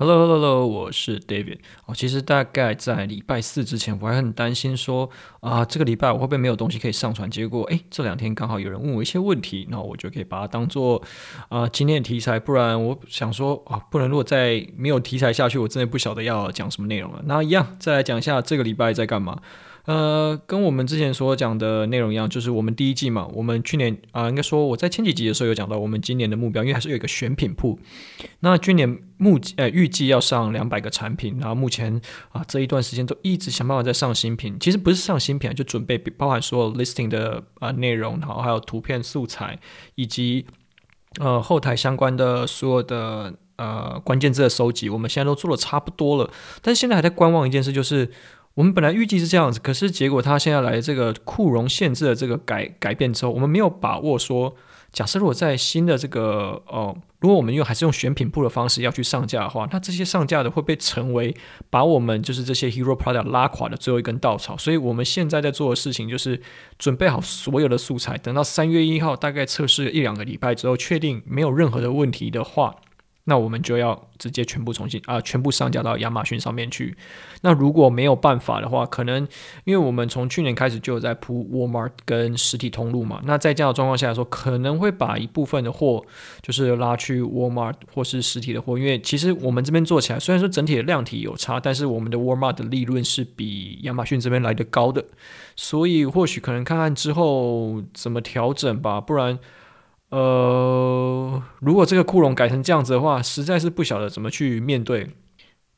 Hello，Hello，Hello，我是 David。哦，其实大概在礼拜四之前，我还很担心说啊，这个礼拜我会不会没有东西可以上传？结果，诶，这两天刚好有人问我一些问题，那我就可以把它当做啊今天的题材。不然我想说啊，不然如果再没有题材下去，我真的不晓得要讲什么内容了。那一样，再来讲一下这个礼拜在干嘛。呃，跟我们之前所讲的内容一样，就是我们第一季嘛，我们去年啊、应该说我在前几集的时候有讲到，我们今年的目标，因为还是有一个选品铺。那今年目呃预计要上两百个产品，然后目前啊、这一段时间都一直想办法在上新品，其实不是上新品，就准备包含所有 listing 的啊、内容，然后还有图片素材以及呃后台相关的所有的呃关键字的收集，我们现在都做的差不多了，但是现在还在观望一件事，就是。我们本来预计是这样子，可是结果他现在来这个库容限制的这个改改变之后，我们没有把握说，假设如果在新的这个哦，如果我们用还是用选品铺的方式要去上架的话，那这些上架的会被成为把我们就是这些 hero product 拉垮的最后一根稻草。所以我们现在在做的事情就是准备好所有的素材，等到三月一号大概测试一两个礼拜之后，确定没有任何的问题的话。那我们就要直接全部重新啊、全部上架到亚马逊上面去。那如果没有办法的话，可能因为我们从去年开始就有在铺 Walmart 跟实体通路嘛。那在这样的状况下来说，可能会把一部分的货就是拉去 Walmart 或是实体的货，因为其实我们这边做起来，虽然说整体的量体有差，但是我们的 Walmart 的利润是比亚马逊这边来的高的。所以或许可能看看之后怎么调整吧，不然。呃，如果这个库容改成这样子的话，实在是不晓得怎么去面对，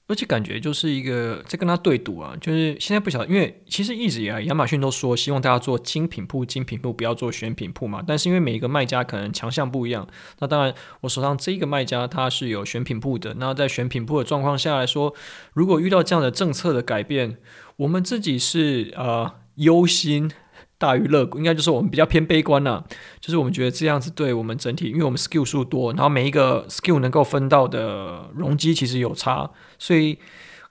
而且感觉就是一个在跟他对赌啊。就是现在不晓得，因为其实一直以来亚马逊都说希望大家做精品铺，精品铺不要做选品铺嘛。但是因为每一个卖家可能强项不一样，那当然我手上这一个卖家他是有选品铺的。那在选品铺的状况下来说，如果遇到这样的政策的改变，我们自己是呃忧心。大于乐观，应该就是我们比较偏悲观呐、就是我们觉得这样子对我们整体，因为我们 skill 数多，然后每一个 skill 能够分到的容积其实有差，所以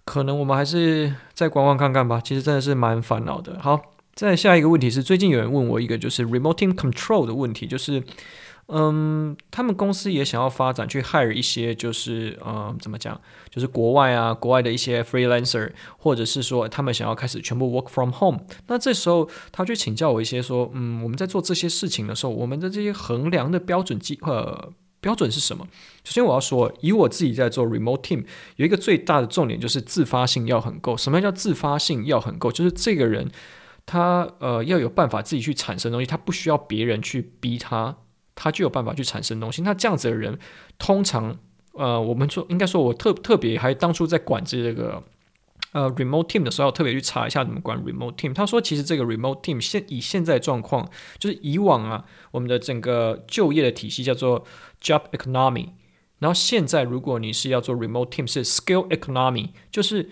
可能我们还是再观望看看吧。其实真的是蛮烦恼的。好，再下一个问题是，最近有人问我一个就是 remote team control 的问题，就是。嗯，他们公司也想要发展去 hire 一些，就是嗯，怎么讲，就是国外啊，国外的一些 freelancer，或者是说他们想要开始全部 work from home。那这时候他就请教我一些说，嗯，我们在做这些事情的时候，我们的这些衡量的标准基呃标准是什么？首先我要说，以我自己在做 remote team，有一个最大的重点就是自发性要很够。什么叫自发性要很够？就是这个人他呃要有办法自己去产生东西，他不需要别人去逼他。他就有办法去产生东西。那这样子的人，通常，呃，我们说应该说，我特特别还当初在管制这个呃 remote team 的时候，特别去查一下怎么管 remote team。他说，其实这个 remote team 现以现在状况，就是以往啊，我们的整个就业的体系叫做 job economy。然后现在，如果你是要做 remote team，是 skill economy，就是。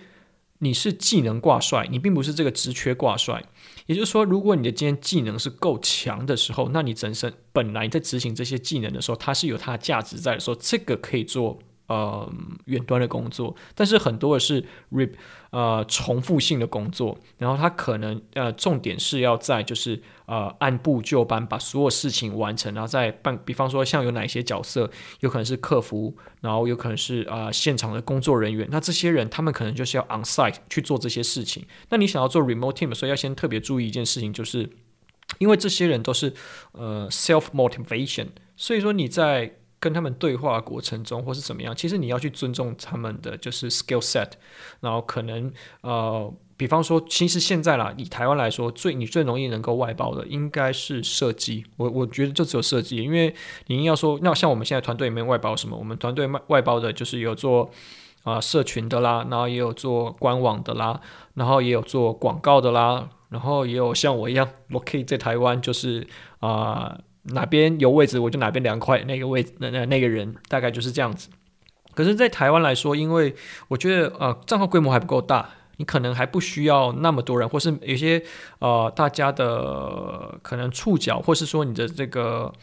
你是技能挂帅，你并不是这个职缺挂帅。也就是说，如果你的今天技能是够强的时候，那你本身本来在执行这些技能的时候，它是有它的价值在的时候，这个可以做。呃，远端的工作，但是很多的是 re 呃重复性的工作，然后他可能呃重点是要在就是呃按部就班把所有事情完成，然后再办，比方说像有哪些角色，有可能是客服，然后有可能是、呃、现场的工作人员，那这些人他们可能就是要 on site 去做这些事情。那你想要做 remote team，所以要先特别注意一件事情，就是因为这些人都是呃 self motivation，所以说你在。跟他们对话过程中，或是怎么样，其实你要去尊重他们的就是 skill set，然后可能呃，比方说，其实现在啦，以台湾来说，最你最容易能够外包的应该是设计。我我觉得就只有设计，因为你要说，那像我们现在团队里面外包什么，我们团队外外包的就是有做啊、社群的啦，然后也有做官网的啦，然后也有做广告的啦，然后也有像我一样，locate 在台湾就是啊。哪边有位置，我就哪边凉快。那个位，那那那个人大概就是这样子。可是，在台湾来说，因为我觉得呃账号规模还不够大，你可能还不需要那么多人，或是有些呃大家的可能触角，或是说你的这个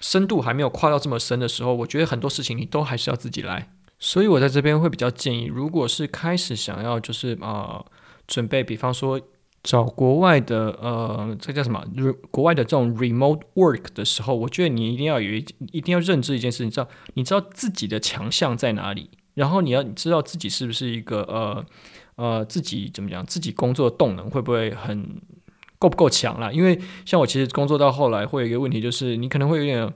深度还没有跨到这么深的时候，我觉得很多事情你都还是要自己来。所以我在这边会比较建议，如果是开始想要就是啊、呃、准备，比方说。找国外的呃，这叫什么？国外的这种 remote work 的时候，我觉得你一定要有一，一定要认知一件事，你知道，你知道自己的强项在哪里，然后你要知道自己是不是一个呃呃自己怎么讲，自己工作的动能会不会很够不够强啦？因为像我其实工作到后来会有一个问题，就是你可能会有点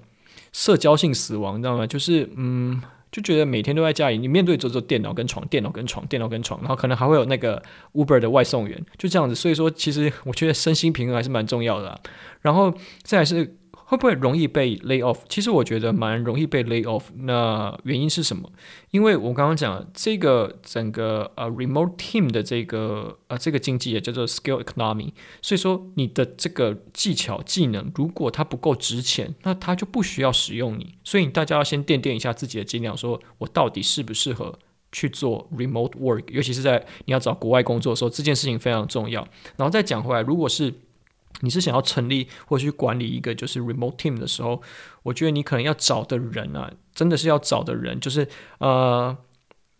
社交性死亡，你知道吗？就是嗯。就觉得每天都在家里，你面对着这电脑跟床，电脑跟床，电脑跟床，然后可能还会有那个 Uber 的外送员，就这样子。所以说，其实我觉得身心平衡还是蛮重要的。然后再来是。会不会容易被 lay off？其实我觉得蛮容易被 lay off。那原因是什么？因为我刚刚讲这个整个呃 remote team 的这个呃这个经济也叫做 skill economy。所以说你的这个技巧技能如果它不够值钱，那它就不需要使用你。所以大家要先垫垫一下自己的斤两，说我到底适不适合去做 remote work？尤其是在你要找国外工作的时候，这件事情非常重要。然后再讲回来，如果是你是想要成立或去管理一个就是 remote team 的时候，我觉得你可能要找的人啊，真的是要找的人，就是呃，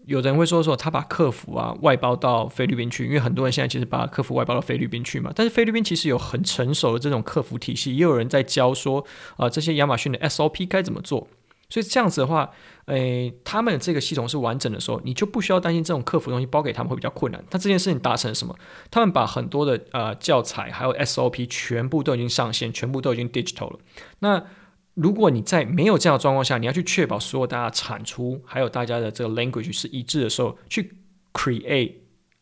有人会说说他把客服啊外包到菲律宾去，因为很多人现在其实把客服外包到菲律宾去嘛。但是菲律宾其实有很成熟的这种客服体系，也有人在教说啊、这些亚马逊的 SOP 该怎么做。所以这样子的话，诶，他们这个系统是完整的时候，你就不需要担心这种客服东西包给他们会比较困难。但这件事情达成什么？他们把很多的呃教材还有 SOP 全部都已经上线，全部都已经 digital 了。那如果你在没有这样的状况下，你要去确保所有大家产出还有大家的这个 language 是一致的时候，去 create。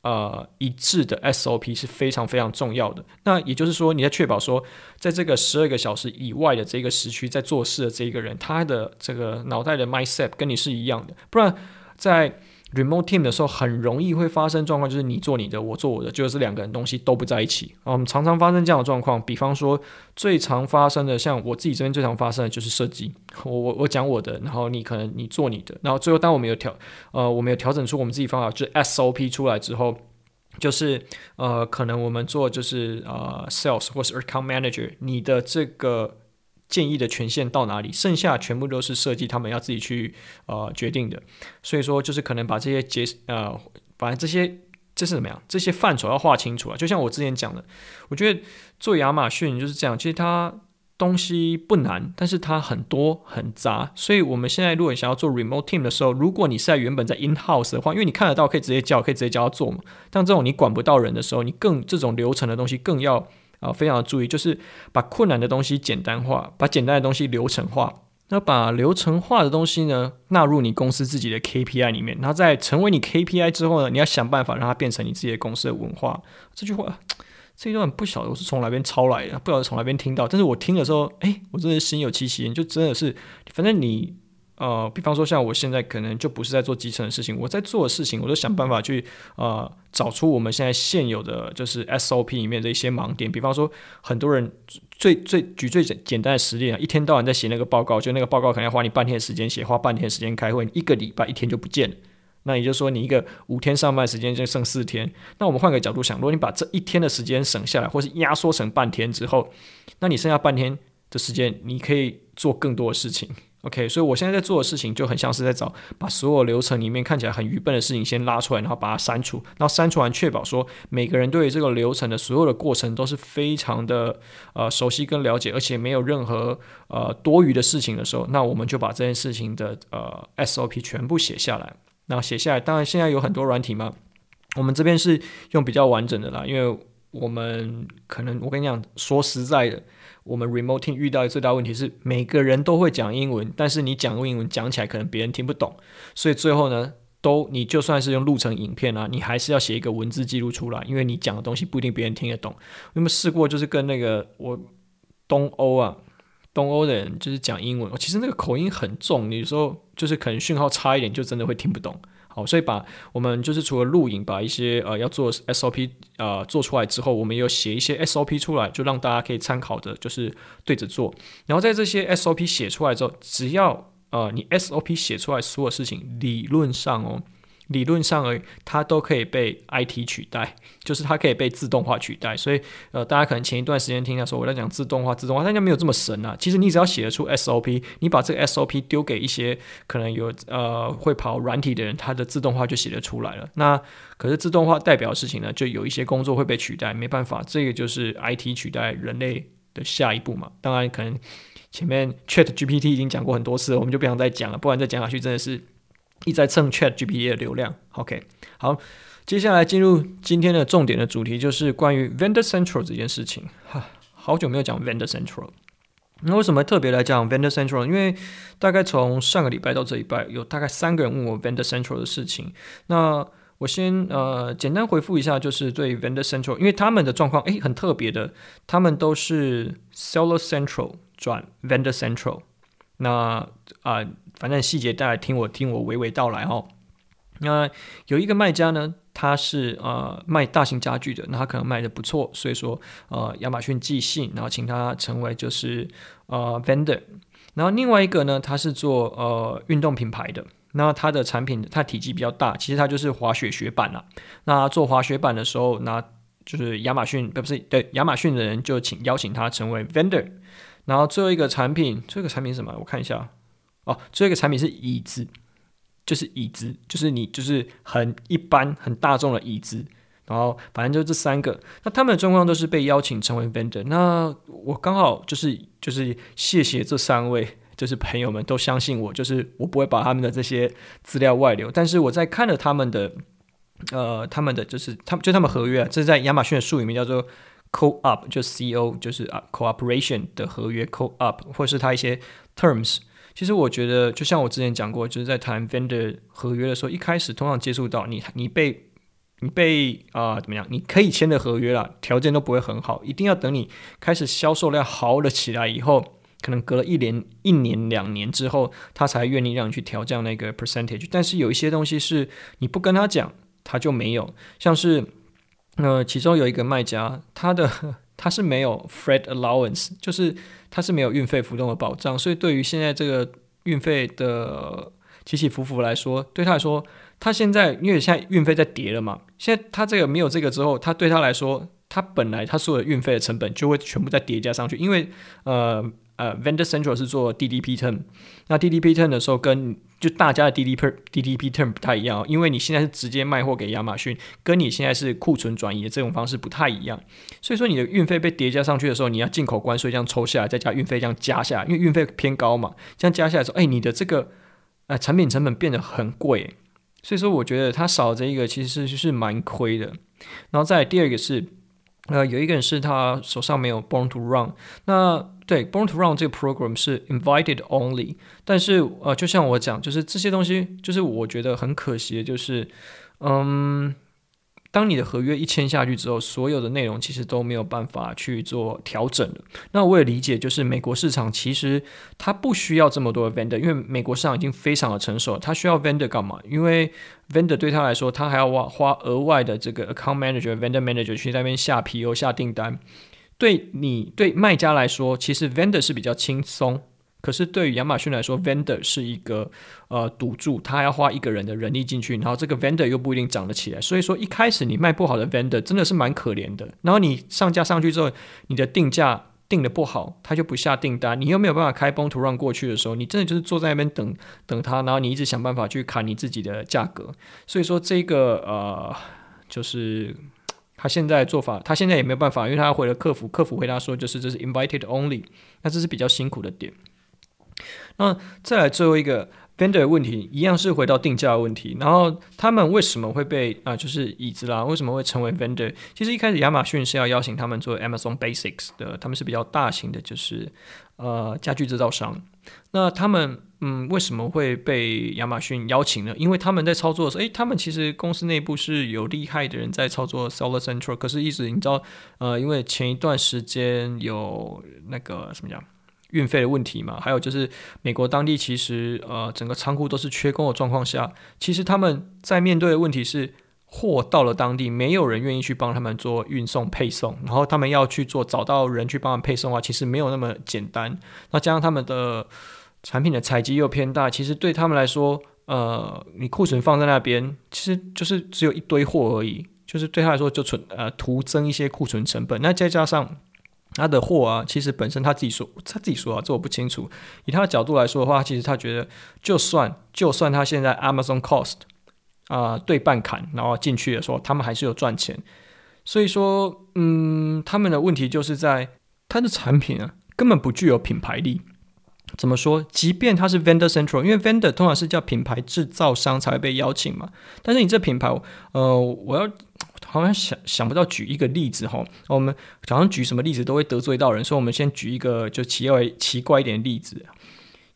呃，一致的 SOP 是非常非常重要的。那也就是说，你在确保说，在这个十二个小时以外的这个时区，在做事的这一个人，他的这个脑袋的 mindset 跟你是一样的，不然在。Remote team 的时候很容易会发生状况，就是你做你的，我做我的，就是两个人东西都不在一起啊。我们常常发生这样的状况，比方说最常发生的，像我自己这边最常发生的就是设计，我我我讲我的，然后你可能你做你的，然后最后当我们有调呃我们有调整出我们自己方法，就是 SOP 出来之后，就是呃可能我们做就是呃 Sales 或是 Account Manager，你的这个。建议的权限到哪里？剩下全部都是设计，他们要自己去呃决定的。所以说，就是可能把这些结呃，反正这些这是怎么样？这些范畴要划清楚啊。就像我之前讲的，我觉得做亚马逊就是这样。其实它东西不难，但是它很多很杂。所以我们现在如果想要做 remote team 的时候，如果你是在原本在 in house 的话，因为你看得到，可以直接叫，可以直接叫他做嘛。但这种你管不到人的时候，你更这种流程的东西更要。啊，非常的注意，就是把困难的东西简单化，把简单的东西流程化。那把流程化的东西呢，纳入你公司自己的 KPI 里面。然后在成为你 KPI 之后呢，你要想办法让它变成你自己的公司的文化。这句话，这一段不晓得我是从哪边抄来的，不晓得从哪边听到。但是我听的时候，哎，我真的心有戚戚，就真的是，反正你。呃，比方说像我现在可能就不是在做基层的事情，我在做的事情，我都想办法去呃找出我们现在现有的就是 SOP 里面的一些盲点。比方说，很多人最最举最简简单的实例啊，一天到晚在写那个报告，就那个报告可能要花你半天的时间写，花半天的时间开会，一个礼拜一天就不见了。那也就是说，你一个五天上班时间就剩四天。那我们换个角度想，如果你把这一天的时间省下来，或是压缩成半天之后，那你剩下半天的时间，你可以做更多的事情。OK，所以我现在在做的事情就很像是在找把所有流程里面看起来很愚笨的事情先拉出来，然后把它删除，然后删除完确保说每个人对于这个流程的所有的过程都是非常的呃熟悉跟了解，而且没有任何呃多余的事情的时候，那我们就把这件事情的呃 SOP 全部写下来。那写下来，当然现在有很多软体嘛，我们这边是用比较完整的啦，因为我们可能我跟你讲说实在的。我们 remote team 遇到的最大问题是，每个人都会讲英文，但是你讲英文讲起来可能别人听不懂，所以最后呢，都你就算是用录成影片啊，你还是要写一个文字记录出来，因为你讲的东西不一定别人听得懂。有没有试过，就是跟那个我东欧啊，东欧的人就是讲英文，其实那个口音很重，你说就是可能讯号差一点，就真的会听不懂。好，所以把我们就是除了录影，把一些呃要做 SOP 呃做出来之后，我们也有写一些 SOP 出来，就让大家可以参考的，就是对着做。然后在这些 SOP 写出来之后，只要呃你 SOP 写出来所有事情，理论上哦。理论上而，它都可以被 IT 取代，就是它可以被自动化取代。所以，呃，大家可能前一段时间听到说我在讲自动化，自动化，但应该没有这么神啊。其实你只要写得出 SOP，你把这个 SOP 丢给一些可能有呃会跑软体的人，它的自动化就写得出来了。那可是自动化代表的事情呢，就有一些工作会被取代，没办法，这个就是 IT 取代人类的下一步嘛。当然，可能前面 ChatGPT 已经讲过很多次了，我们就不想再讲了，不然再讲下去真的是。一直在蹭 ChatGPT 的流量。OK，好，接下来进入今天的重点的主题，就是关于 Vendor Central 这件事情。哈，好久没有讲 Vendor Central。那为什么特别来讲 Vendor Central？因为大概从上个礼拜到这礼拜，有大概三个人问我 Vendor Central 的事情。那我先呃简单回复一下，就是对 Vendor Central，因为他们的状况诶很特别的，他们都是 Seller Central 转 Vendor Central。那啊、反正细节大家听我听我娓娓道来哦。那有一个卖家呢，他是呃卖大型家具的，那他可能卖的不错，所以说呃亚马逊寄信，然后请他成为就是呃 vendor。然后另外一个呢，他是做呃运动品牌的，那他的产品他体积比较大，其实他就是滑雪雪板啦。那做滑雪板的时候，那就是亚马逊不是对亚马逊的人就请邀请他成为 vendor。然后最后一个产品，最后一个产品什么？我看一下哦，最后一个产品是椅子。就是椅子，就是你就是很一般很大众的椅子，然后反正就这三个，那他们的状况都是被邀请成为 vendor。那我刚好就是就是谢谢这三位，就是朋友们都相信我，就是我不会把他们的这些资料外流。但是我在看了他们的呃他们的就是他们就他们合约啊，这是在亚马逊的术语名叫做 co-op，就 C-O 就是啊 cooperation 的合约 co-op，或是他一些 terms。其实我觉得，就像我之前讲过，就是在谈 vendor 合约的时候，一开始通常接触到你，你被你被啊、怎么样？你可以签的合约啦，条件都不会很好，一定要等你开始销售量好了起来以后，可能隔了一年、一年、两年之后，他才愿意让你去调降那个 percentage。但是有一些东西是你不跟他讲，他就没有。像是呃，其中有一个卖家，他的。它是没有 freight allowance，就是它是没有运费浮动的保障，所以对于现在这个运费的起起伏伏来说，对他来说，他现在因为现在运费在跌了嘛，现在他这个没有这个之后，他对他来说，他本来他所有的运费的成本就会全部再叠加上去，因为呃。呃、，Vendor Central 是做 DDP term，那 DDP term 的时候跟就大家的 DDP DDP term 不太一样，因为你现在是直接卖货给亚马逊，跟你现在是库存转移的这种方式不太一样，所以说你的运费被叠加上去的时候，你要进口关税这样抽下来，再加运费这样加下来，因为运费偏高嘛，这样加下来说，哎，你的这个呃产品成本变得很贵，所以说我觉得它少这一个其实是是蛮亏的，然后再来第二个是。呃，有一个人是他手上没有 Born to Run，那对 Born to Run 这个 program 是 invited only，但是呃，就像我讲，就是这些东西，就是我觉得很可惜的，就是嗯。当你的合约一签下去之后，所有的内容其实都没有办法去做调整了。那我也理解，就是美国市场其实它不需要这么多 vendor，因为美国市场已经非常的成熟。它需要 vendor 干嘛？因为 vendor 对他来说，他还要花花额外的这个 account manager、vendor manager 去那边下 PO、下订单。对你对卖家来说，其实 vendor 是比较轻松。可是对于亚马逊来说，vendor 是一个呃赌注，他要花一个人的人力进去，然后这个 vendor 又不一定涨得起来，所以说一开始你卖不好的 vendor 真的是蛮可怜的。然后你上架上去之后，你的定价定得不好，他就不下订单，你又没有办法开崩图让过去的时候，你真的就是坐在那边等等他，然后你一直想办法去砍你自己的价格。所以说这个呃，就是他现在做法，他现在也没有办法，因为他回了客服，客服回答说就是这是 invited only，那这是比较辛苦的点。那再来最后一个 vendor 的问题，一样是回到定价的问题。然后他们为什么会被啊、就是椅子啦，为什么会成为 vendor？其实一开始亚马逊是要邀请他们做 Amazon Basics 的，他们是比较大型的，就是呃家具制造商。那他们嗯为什么会被亚马逊邀请呢？因为他们在操作的时候，诶，他们其实公司内部是有厉害的人在操作 Solar Central，可是一直你知道呃，因为前一段时间有那个什么讲？运费的问题嘛，还有就是美国当地其实呃整个仓库都是缺工的状况下，其实他们在面对的问题是货到了当地，没有人愿意去帮他们做运送配送，然后他们要去做找到人去帮他们配送的话，其实没有那么简单。那加上他们的产品的采集又偏大，其实对他们来说，呃，你库存放在那边，其实就是只有一堆货而已，就是对他来说就存呃徒增一些库存成本。那再加上。他的货啊，其实本身他自己说，他自己说啊，这我不清楚。以他的角度来说的话，其实他觉得，就算就算他现在 Amazon Cost 啊、对半砍，然后进去的时候，他们还是有赚钱。所以说，嗯，他们的问题就是在他的产品啊，根本不具有品牌力。怎么说？即便它是 vendor central，因为 vendor 通常是叫品牌制造商才会被邀请嘛。但是你这品牌，呃，我要好像想想不到举一个例子哈。我们好像举什么例子都会得罪到人，所以我们先举一个就奇怪奇怪一点的例子，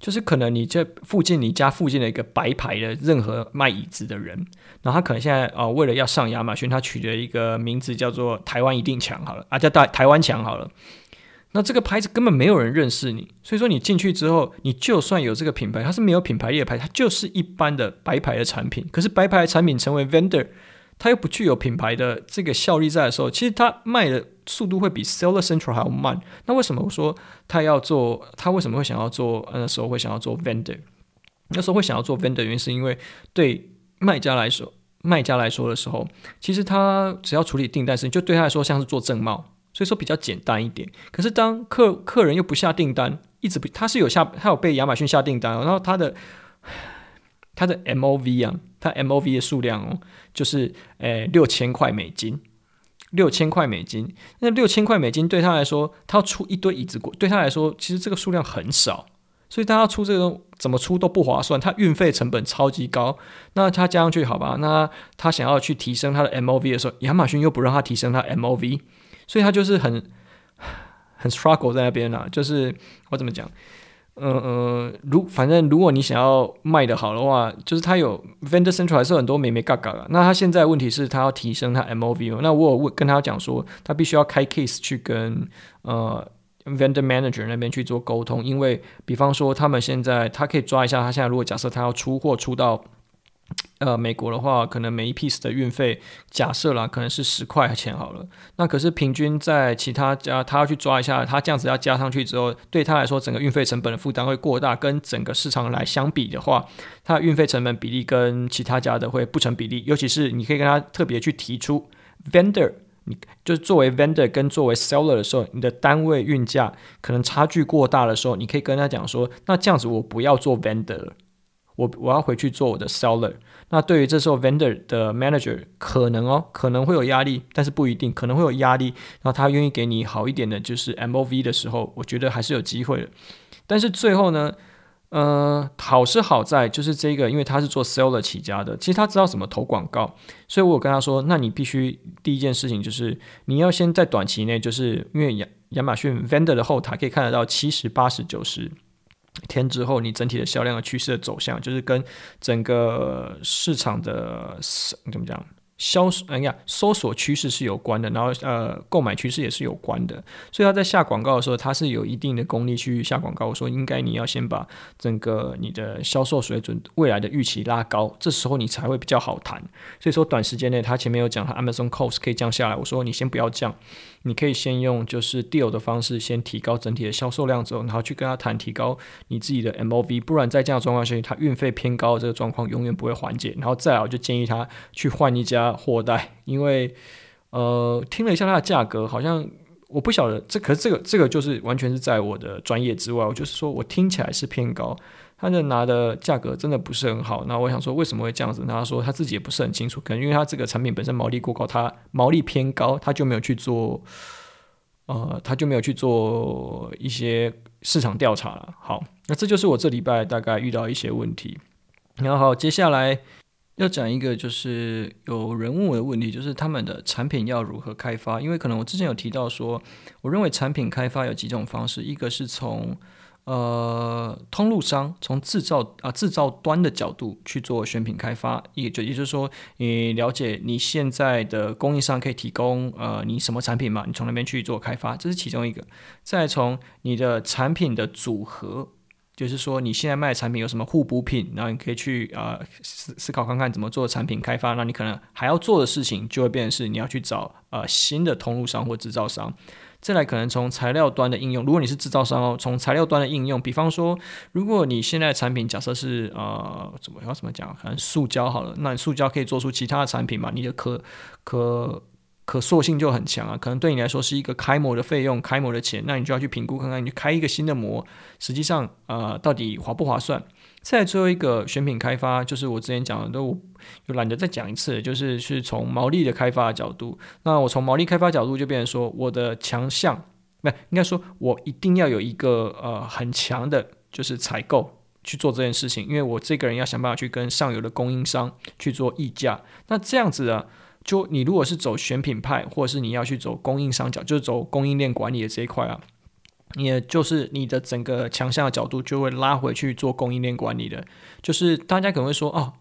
就是可能你这附近你家附近的一个白牌的任何卖椅子的人，然后他可能现在啊、为了要上亚马逊，他取了一个名字叫做台湾一定强好了啊，叫台台湾强好了。那这个牌子根本没有人认识你，所以说你进去之后，你就算有这个品牌，它是没有品牌力的牌，它就是一般的白牌的产品。可是白牌的产品成为 vendor，它又不具有品牌的这个效力在的时候，其实它卖的速度会比 Seller Central 还要慢。那为什么我说他要做？他为什么会想要做？那时候会想要做 vendor？那时候会想要做 vendor，原因是因为对卖家来说，卖家来说的时候，其实他只要处理订单事情，就对他来说像是做正贸。所以说比较简单一点，可是当客客人又不下订单，一直不，他是有下，他有被亚马逊下订单，然后他的他的 MOV 啊，他 MOV 的数量哦，就是诶六千块美金，六千块美金，那六千块美金对他来说，他要出一堆椅子过，对他来说其实这个数量很少，所以他要出这个怎么出都不划算，他运费成本超级高，那他加上去好吧，那他想要去提升他的 MOV 的时候，亚马逊又不让他提升他 MOV。所以他就是很很 struggle 在那边啊，就是我怎么讲，嗯、嗯，如反正如果你想要卖得好的话，就是他有 vendor central 还是很多美美嘎嘎的。那他现在问题是他要提升他 MOV，那我有跟他讲说，他必须要开 case 去跟呃 vendor manager 那边去做沟通，因为比方说他们现在他可以抓一下，他现在如果假设他要出货出到。呃，美国的话，可能每一 piece 的运费，假设啦，可能是十块钱好了。那可是平均在其他家，他要去抓一下，他这样子要加上去之后，对他来说，整个运费成本的负担会过大，跟整个市场来相比的话，他的运费成本比例跟其他家的会不成比例。尤其是你可以跟他特别去提出，vendor，你就是作为 vendor 跟作为 seller 的时候，你的单位运价可能差距过大的时候，你可以跟他讲说，那这样子我不要做 vendor 了。我我要回去做我的 seller，那对于这时候 vendor 的 manager 可能哦可能会有压力，但是不一定可能会有压力，然后他愿意给你好一点的，就是 MOV 的时候，我觉得还是有机会的。但是最后呢，呃，好是好在就是这个，因为他是做 seller 起家的，其实他知道怎么投广告，所以我跟他说，那你必须第一件事情就是你要先在短期内，就是因为亚亚马逊 vendor 的后台可以看得到七十八十九十。天之后，你整体的销量和趋势的走向，就是跟整个市场的怎么讲？销售，哎呀，搜索趋势是有关的，然后呃，购买趋势也是有关的，所以他在下广告的时候，他是有一定的功力去下广告。我说，应该你要先把整个你的销售水准未来的预期拉高，这时候你才会比较好谈。所以说，短时间内他前面有讲他 Amazon Cost 可以降下来，我说你先不要降，你可以先用就是 deal 的方式先提高整体的销售量之后，然后去跟他谈提高你自己的 MOV，不然在这样的状况下，他运费偏高这个状况永远不会缓解。然后再来，我就建议他去换一家。货代，因为呃，听了一下它的价格，好像我不晓得这，可是这个这个就是完全是在我的专业之外。我就是说我听起来是偏高，他的拿的价格真的不是很好。那我想说为什么会这样子？他说他自己也不是很清楚，可能因为他这个产品本身毛利过高，他毛利偏高，他就没有去做，呃，他就没有去做一些市场调查了。好，那这就是我这礼拜大概遇到一些问题。然后，接下来。要讲一个就是有人问我的问题，就是他们的产品要如何开发？因为可能我之前有提到说，我认为产品开发有几种方式，一个是从呃通路商从制造啊制造端的角度去做选品开发，也就也就是说，你了解你现在的供应商可以提供呃你什么产品嘛，你从那边去做开发，这是其中一个。再从你的产品的组合。就是说，你现在卖的产品有什么互补品，然后你可以去呃思思考看看怎么做产品开发。那你可能还要做的事情就会变成是你要去找呃新的通路商或制造商。再来，可能从材料端的应用，如果你是制造商哦，从材料端的应用，比方说，如果你现在产品假设是呃怎么要怎么讲，可能塑胶好了，那你塑胶可以做出其他的产品嘛？你的可可。可塑性就很强啊，可能对你来说是一个开模的费用、开模的钱，那你就要去评估看看，你开一个新的模，实际上呃到底划不划算？再最后一个选品开发，就是我之前讲的，都又懒得再讲一次，就是是从毛利的开发的角度。那我从毛利开发角度就变成说，我的强项，不应该说我一定要有一个呃很强的就是采购去做这件事情，因为我这个人要想办法去跟上游的供应商去做议价。那这样子啊，就你如果是走选品派，或者是你要去走供应商角，就是走供应链管理的这一块啊，也就是你的整个强项的角度就会拉回去做供应链管理的。就是大家可能会说哦。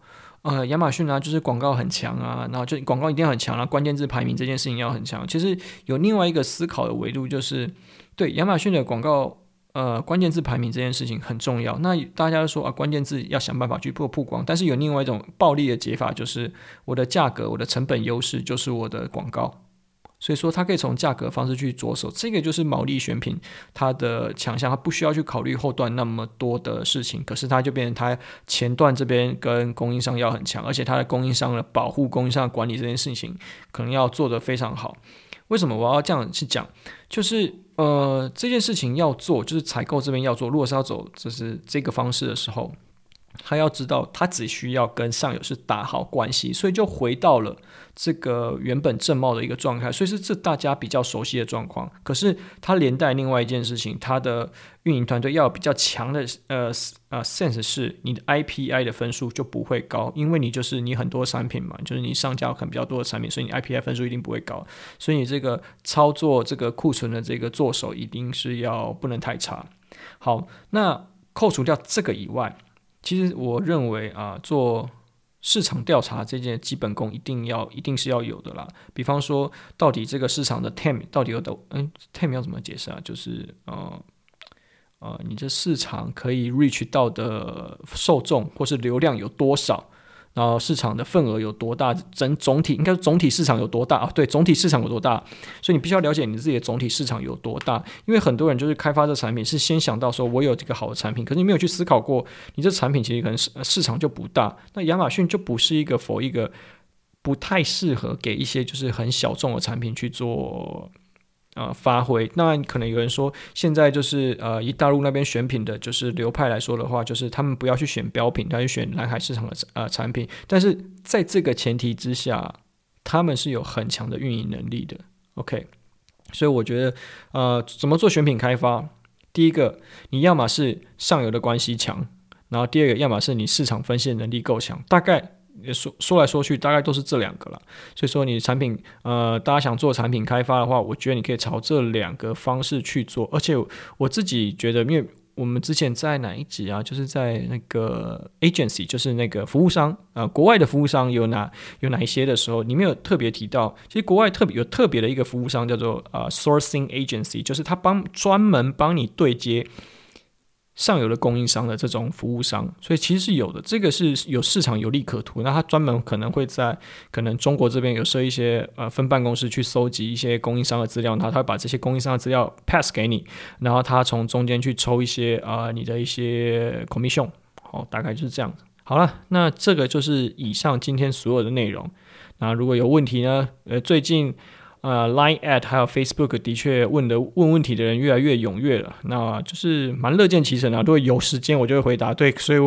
呃，亚马逊啊，就是广告很强啊，然后就广告一定要很强啊，关键字排名这件事情要很强。其实有另外一个思考的维度，就是对亚马逊的广告，呃，关键字排名这件事情很重要。那大家说啊，关键字要想办法去做曝光，但是有另外一种暴力的解法，就是我的价格、我的成本优势就是我的广告。所以说，它可以从价格方式去着手，这个就是毛利选品它的强项，它不需要去考虑后段那么多的事情，可是它就变成它前段这边跟供应商要很强，而且它的供应商的保护、供应商管理这件事情可能要做得非常好。为什么我要这样去讲？就是呃，这件事情要做，就是采购这边要做，如果是要走就是这个方式的时候。他要知道，他只需要跟上游是打好关系，所以就回到了这个原本正茂的一个状态，所以是这大家比较熟悉的状况。可是他连带另外一件事情，他的运营团队要有比较强的呃呃 sense，是你的 IPI 的分数就不会高，因为你就是你很多产品嘛，就是你上架可能比较多的产品，所以你 IPI 分数一定不会高。所以你这个操作这个库存的这个做手一定是要不能太差。好，那扣除掉这个以外。其实我认为啊，做市场调查这件基本功一定要一定是要有的啦。比方说，到底这个市场的 TAM 到底有多？嗯，TAM 要怎么解释啊？就是呃呃，你这市场可以 reach 到的受众或是流量有多少？然后市场的份额有多大？整总体应该总体市场有多大啊？对，总体市场有多大？所以你必须要了解你自己的总体市场有多大。因为很多人就是开发这产品是先想到说我有这个好的产品，可是你没有去思考过，你这产品其实可能市市场就不大。那亚马逊就不是一个否一个不太适合给一些就是很小众的产品去做。呃，发挥。那可能有人说，现在就是呃，以大陆那边选品的，就是流派来说的话，就是他们不要去选标品，他去选蓝海市场的呃产品。但是在这个前提之下，他们是有很强的运营能力的。OK，所以我觉得呃，怎么做选品开发？第一个，你要么是上游的关系强，然后第二个，要么是你市场分析能力够强，大概。说说来说去，大概都是这两个了。所以说，你产品呃，大家想做产品开发的话，我觉得你可以朝这两个方式去做。而且我自己觉得，因为我们之前在哪一集啊，就是在那个 agency，就是那个服务商啊、国外的服务商有哪有哪一些的时候，里面有特别提到，其实国外特别有特别的一个服务商叫做啊、sourcing agency，就是他帮专门帮你对接。上游的供应商的这种服务商，所以其实是有的，这个是有市场有利可图。那他专门可能会在可能中国这边有设一些呃分办公室去搜集一些供应商的资料，然后他会把这些供应商的资料 pass 给你，然后他从中间去抽一些啊、你的一些 commission，好，大概就是这样子。好了，那这个就是以上今天所有的内容。那如果有问题呢？呃，最近。呃，Line at 还有 Facebook 的确问的问问题的人越来越踊跃了，那就是蛮乐见其成啊。如果有时间我就会回答，对，所以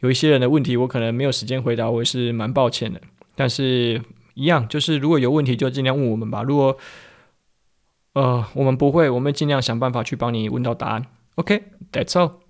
有一些人的问题我可能没有时间回答，我也是蛮抱歉的。但是一样，就是如果有问题就尽量问我们吧。如果呃我们不会，我们尽量想办法去帮你问到答案。OK，that's all。